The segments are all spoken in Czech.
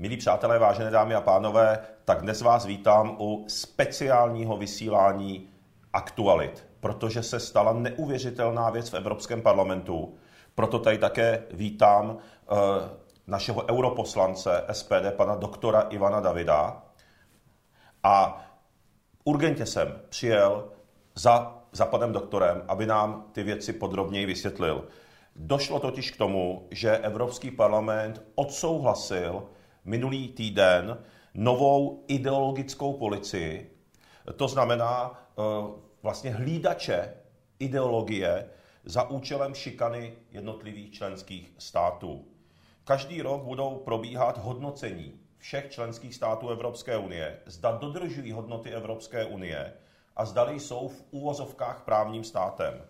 Milí přátelé, vážené dámy a pánové, tak dnes vás vítám u speciálního vysílání aktualit, protože se stala neuvěřitelná věc v Evropském parlamentu. Proto tady také vítám uh, našeho europoslance SPD, pana doktora Ivana Davida. A urgentně jsem přijel za, za panem doktorem, aby nám ty věci podrobněji vysvětlil. Došlo totiž k tomu, že Evropský parlament odsouhlasil minulý týden novou ideologickou policii. To znamená uh, vlastně hlídače ideologie za účelem šikany jednotlivých členských států. Každý rok budou probíhat hodnocení všech členských států Evropské unie, zda dodržují hodnoty Evropské unie a zdali jsou v úvozovkách právním státem.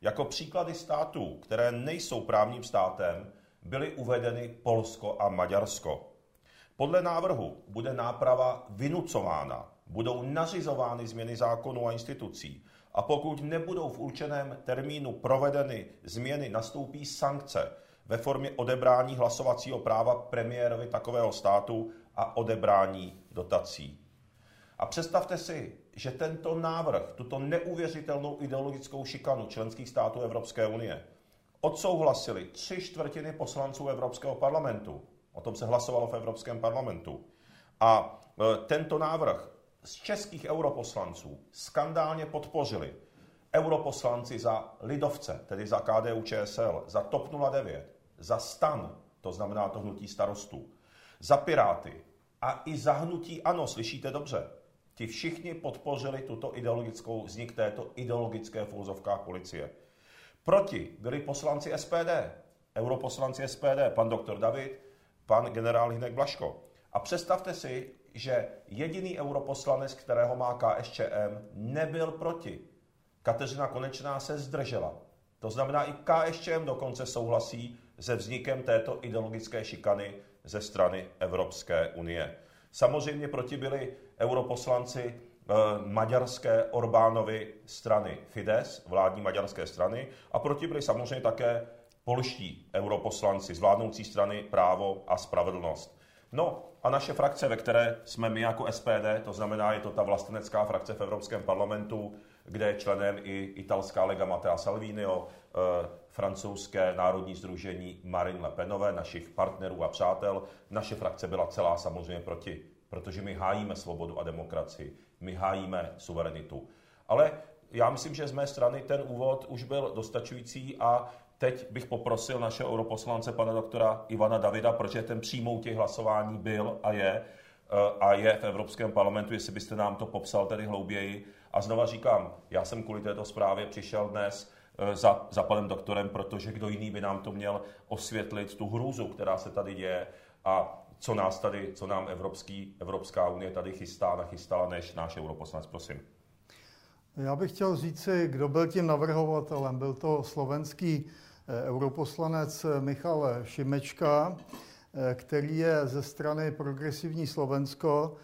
Jako příklady států, které nejsou právním státem, byly uvedeny Polsko a Maďarsko. Podle návrhu bude náprava vynucována, budou nařizovány změny zákonů a institucí a pokud nebudou v určeném termínu provedeny změny, nastoupí sankce ve formě odebrání hlasovacího práva premiérovi takového státu a odebrání dotací. A představte si, že tento návrh, tuto neuvěřitelnou ideologickou šikanu členských států Evropské unie, odsouhlasili tři čtvrtiny poslanců Evropského parlamentu. O tom se hlasovalo v Evropském parlamentu. A e, tento návrh z českých europoslanců skandálně podpořili europoslanci za Lidovce, tedy za KDU ČSL, za TOP 09, za STAN, to znamená to hnutí starostů, za Piráty a i za hnutí ANO, slyšíte dobře, Ti všichni podpořili tuto ideologickou vznik této ideologické v policie. Proti byli poslanci SPD, europoslanci SPD, pan doktor David, pan generál Hinek Blaško. A představte si, že jediný europoslanec, kterého má KSČM, nebyl proti. Kateřina Konečná se zdržela. To znamená, i KSČM dokonce souhlasí se vznikem této ideologické šikany ze strany Evropské unie. Samozřejmě proti byli europoslanci eh, maďarské Orbánovy strany Fides, vládní maďarské strany, a proti byli samozřejmě také polští europoslanci z vládnoucí strany Právo a spravedlnost. No a naše frakce, ve které jsme my jako SPD, to znamená, je to ta vlastenecká frakce v Evropském parlamentu, kde je členem i italská lega Matea Salvinio, eh, francouzské národní združení Marine Le Penové, našich partnerů a přátel. Naše frakce byla celá samozřejmě proti protože my hájíme svobodu a demokracii, my hájíme suverenitu. Ale já myslím, že z mé strany ten úvod už byl dostačující a teď bych poprosil našeho europoslance, pana doktora Ivana Davida, protože ten přímou těch hlasování byl a je, eh, a je v Evropském parlamentu, jestli byste nám to popsal tedy hlouběji. A znova říkám, já jsem kvůli této zprávě přišel dnes eh, za, za panem doktorem, protože kdo jiný by nám to měl osvětlit, tu hrůzu, která se tady děje. A co nás tady, co nám Evropský, Evropská unie tady chystá, nachystala, než náš europoslanec, prosím. Já bych chtěl říci, kdo byl tím navrhovatelem. Byl to slovenský europoslanec Michal Šimečka, eh, který je ze strany Progresivní Slovensko.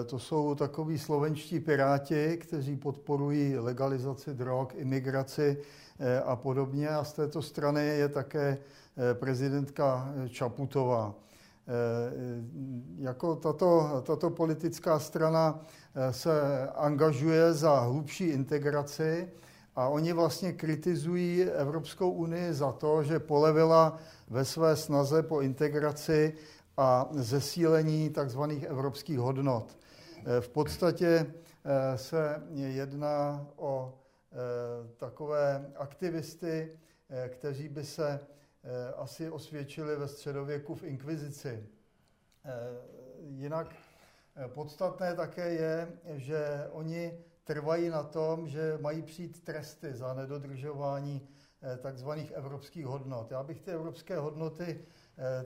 Eh, to jsou takoví slovenští piráti, kteří podporují legalizaci drog, imigraci a podobně. A z této strany je také prezidentka Čaputová. Eh, jako tato, tato politická strana eh, se angažuje za hlubší integraci a oni vlastně kritizují Evropskou unii za to, že polevila ve své snaze po integraci a zesílení tzv. evropských hodnot. Eh, v podstatě se jedná o takové aktivisty, kteří by se Eh, asi osvědčili ve středověku v inkvizici. Eh, jinak eh, podstatné také je, že oni trvají na tom, že mají přijít tresty za nedodržování takzvaných evropských hodnot. Já bych ty evropské hodnoty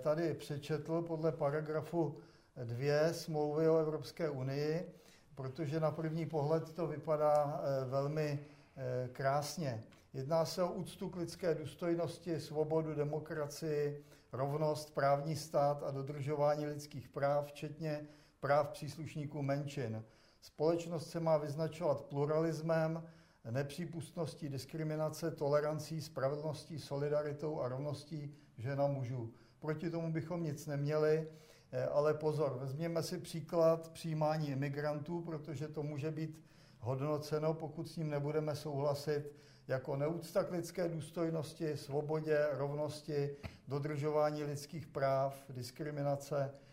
tady přečetl podle paragrafu 2 smlouvy o Evropské unii, protože na první pohled to vypadá velmi krásně. Jedná se o úctu k lidské důstojnosti, svobodu, demokracii, rovnost, právní stát a dodržování lidských práv, včetně práv příslušníků menšin. Společnost se má vyznačovat pluralismem, nepřípustností diskriminace, tolerancí, spravedlností, solidaritou a rovností žena mužů. Proti tomu bychom nic neměli. Ale pozor, vezměme si příklad přijímání imigrantů, protože to může být hodnoceno, pokud s ním nebudeme souhlasit, jako neúcta k lidské důstojnosti, svobodě, rovnosti, dodržování lidských práv, diskriminace, eh,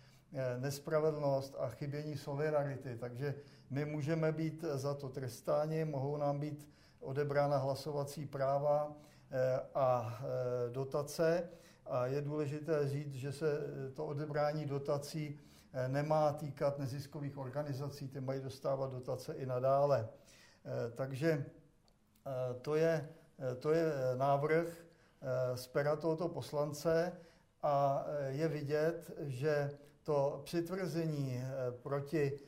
nespravedlnost a chybění solidarity. Takže my můžeme být za to trestáni, mohou nám být odebrána hlasovací práva eh, a eh, dotace. A je důležité říct, že se to odebrání dotací nemá týkat neziskových organizací, ty mají dostávat dotace i nadále. Takže to je, to je návrh z pera tohoto poslance a je vidět, že to přitvrzení proti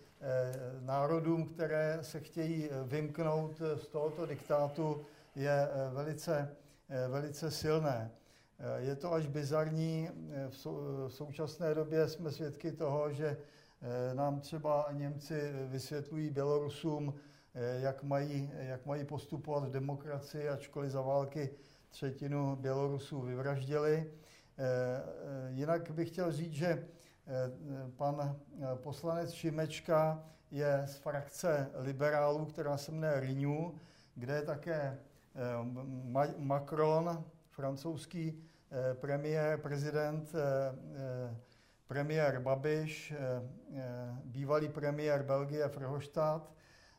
národům, které se chtějí vymknout z tohoto diktátu, je velice, velice silné. Je to až bizarní. V současné době jsme svědky toho, že nám třeba Němci vysvětlují Bělorusům, Eh, jak mají, jak mají postupovat v demokracii, ačkoliv za války třetinu Bělorusů vyvraždili. Eh, eh, jinak bych chtěl říct, že pan poslanec Šimečka je z frakce liberálů, která se jmenuje Renew, kde je také Macron, francouzský premiér, prezident, premiér Babiš, bývalý premiér Belgie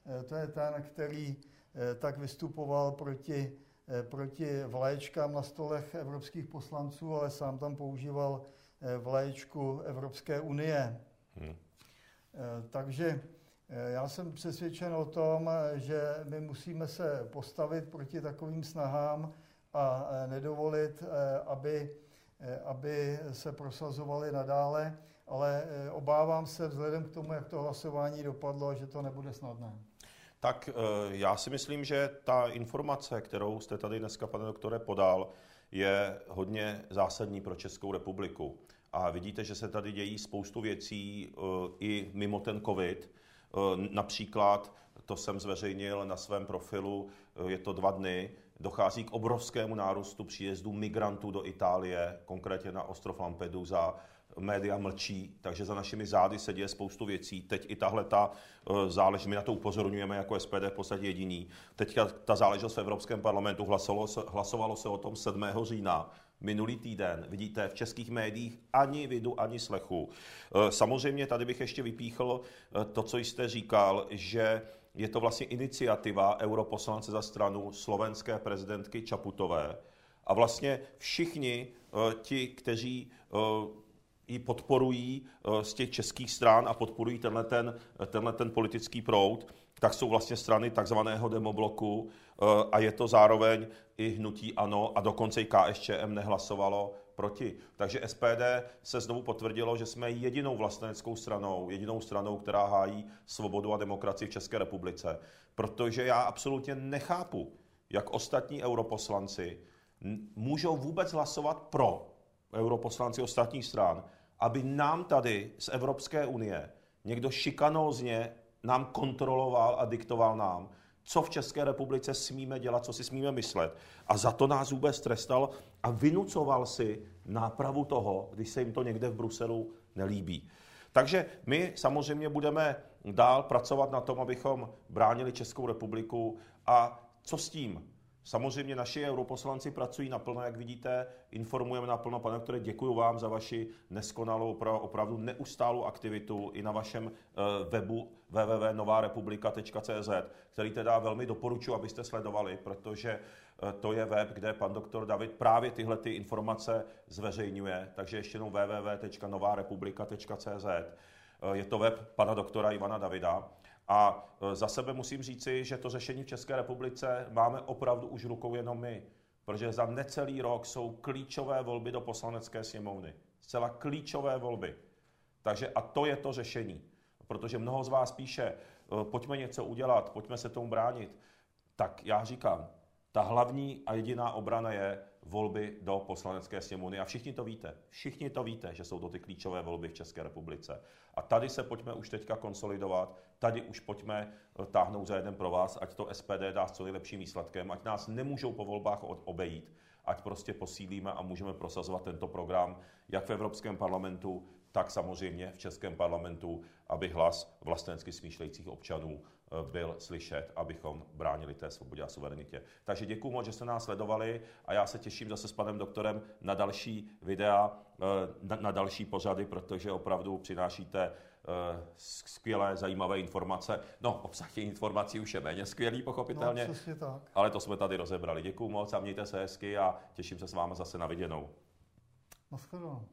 Eh, to je ten, který eh, tak vystupoval proti, eh, proti vlaječkám na stolech evropských poslanců, ale sám tam používal vlaječku Evropské unie. Hmm. Takže já jsem přesvědčen o tom, že my musíme se postavit proti takovým snahám a nedovolit, aby, aby se prosazovali nadále, ale obávám se vzhledem k tomu, jak to hlasování dopadlo, že to nebude snadné. Tak eh, já si myslím, že ta informace, kterou jste tady dneska, pane doktore, podal, je hodně zásadní pro Českou republiku. A vidíte, že se tady dějí spoustu věcí eh, i mimo ten COVID. Eh, například, to jsem zveřejnil na svém profilu, je to dva dny, dochází k obrovskému nárůstu příjezdu migrantů do Itálie, konkrétně na ostrov Lampedusa média mlčí, takže za našimi zády se děje spoustu věcí. Teď i tahle ta eh, záležitost, my na to upozorňujeme jako SPD v podstatě jediný. Teď ta záležitost v Evropském parlamentu hlasovalo se, hlasovalo se o tom 7. října minulý týden. Vidíte, v českých médiích ani vidu, ani slechu. Eh, samozřejmě tady bych ještě vypíchl eh, to, co jste říkal, že je to vlastně iniciativa europoslance za stranu slovenské prezidentky Čaputové. A vlastně všichni ti, kteří ji podporují eh, z těch českých stran a podporují tenhle ten, tenhle ten politický proud, tak jsou vlastně strany takzvaného demobloku eh, a je to zároveň i hnutí ANO a dokonce i KSČM nehlasovalo proti. Takže SPD se znovu potvrdilo, že jsme jedinou vlasteneckou stranou, jedinou stranou, která hájí svobodu a demokracii v České republice. Protože já absolutně nechápu, jak ostatní europoslanci můžou vůbec hlasovat pro europoslanci ostatních stran, aby nám tady z Evropské unie někdo šikanózně nám kontroloval a diktoval nám, co v České republice smíme dělat, co si smíme myslet. A za to nás vůbec trestal a vynucoval si nápravu toho, když se jim to někde v Bruselu nelíbí. Takže my samozřejmě budeme dál pracovat na tom, abychom bránili Českou republiku. A co s tím? Samozřejmě naši europoslanci pracují naplno, jak vidíte, informujeme naplno. Pane doktore, děkuji vám za vaši neskonalou, opravdu neustálou aktivitu i na vašem eh, webu www.novarepublika.cz, který teda velmi doporučuji, abyste sledovali, protože eh, to je web, kde pan doktor David právě tyhle ty informace zveřejňuje. Takže ještě jednou www.novarepublika.cz. Eh, je to web pana doktora Ivana Davida. A e, za sebe musím říci, že to řešení v České republice máme opravdu už rukou jenom my, protože za necelý rok jsou klíčové volby do poslanecké sněmovny. Zcela klíčové volby. Takže a to je to řešení. Protože mnoho z vás píše, e, pojďme něco udělat, pojďme se tomu bránit. Tak já říkám, ta hlavní a jediná obrana je volby do poslanecké sněmovny. A všichni to víte. Všichni to víte, že jsou to ty klíčové volby v České republice. A tady se pojďme už teďka konsolidovat, tady už pojďme eh, táhnout za jeden pro vás, ať to SPD dá s co nejlepším výsledkem, ať nás nemůžou po volbách obejít, ať prostě posílíme a můžeme prosazovat tento program jak v Evropském parlamentu, tak samozřejmě v Českém parlamentu, aby hlas vlastenecky smýšlejících občanů byl slyšet, abychom bránili té svobodě a suverenitě. Takže děkuji moc, že jste nás sledovali a já se těším zase s panem doktorem na další videa, eh, na, na další pořady, protože opravdu přinášíte eh, skvělé, zajímavé informace. No, obsah těch informací už je méně skvělý, pochopitelně. No, tak. Ale to jsme tady rozebrali. Děkuji moc a mějte se hezky a těším se s vámi zase na viděnou. Naschledanou.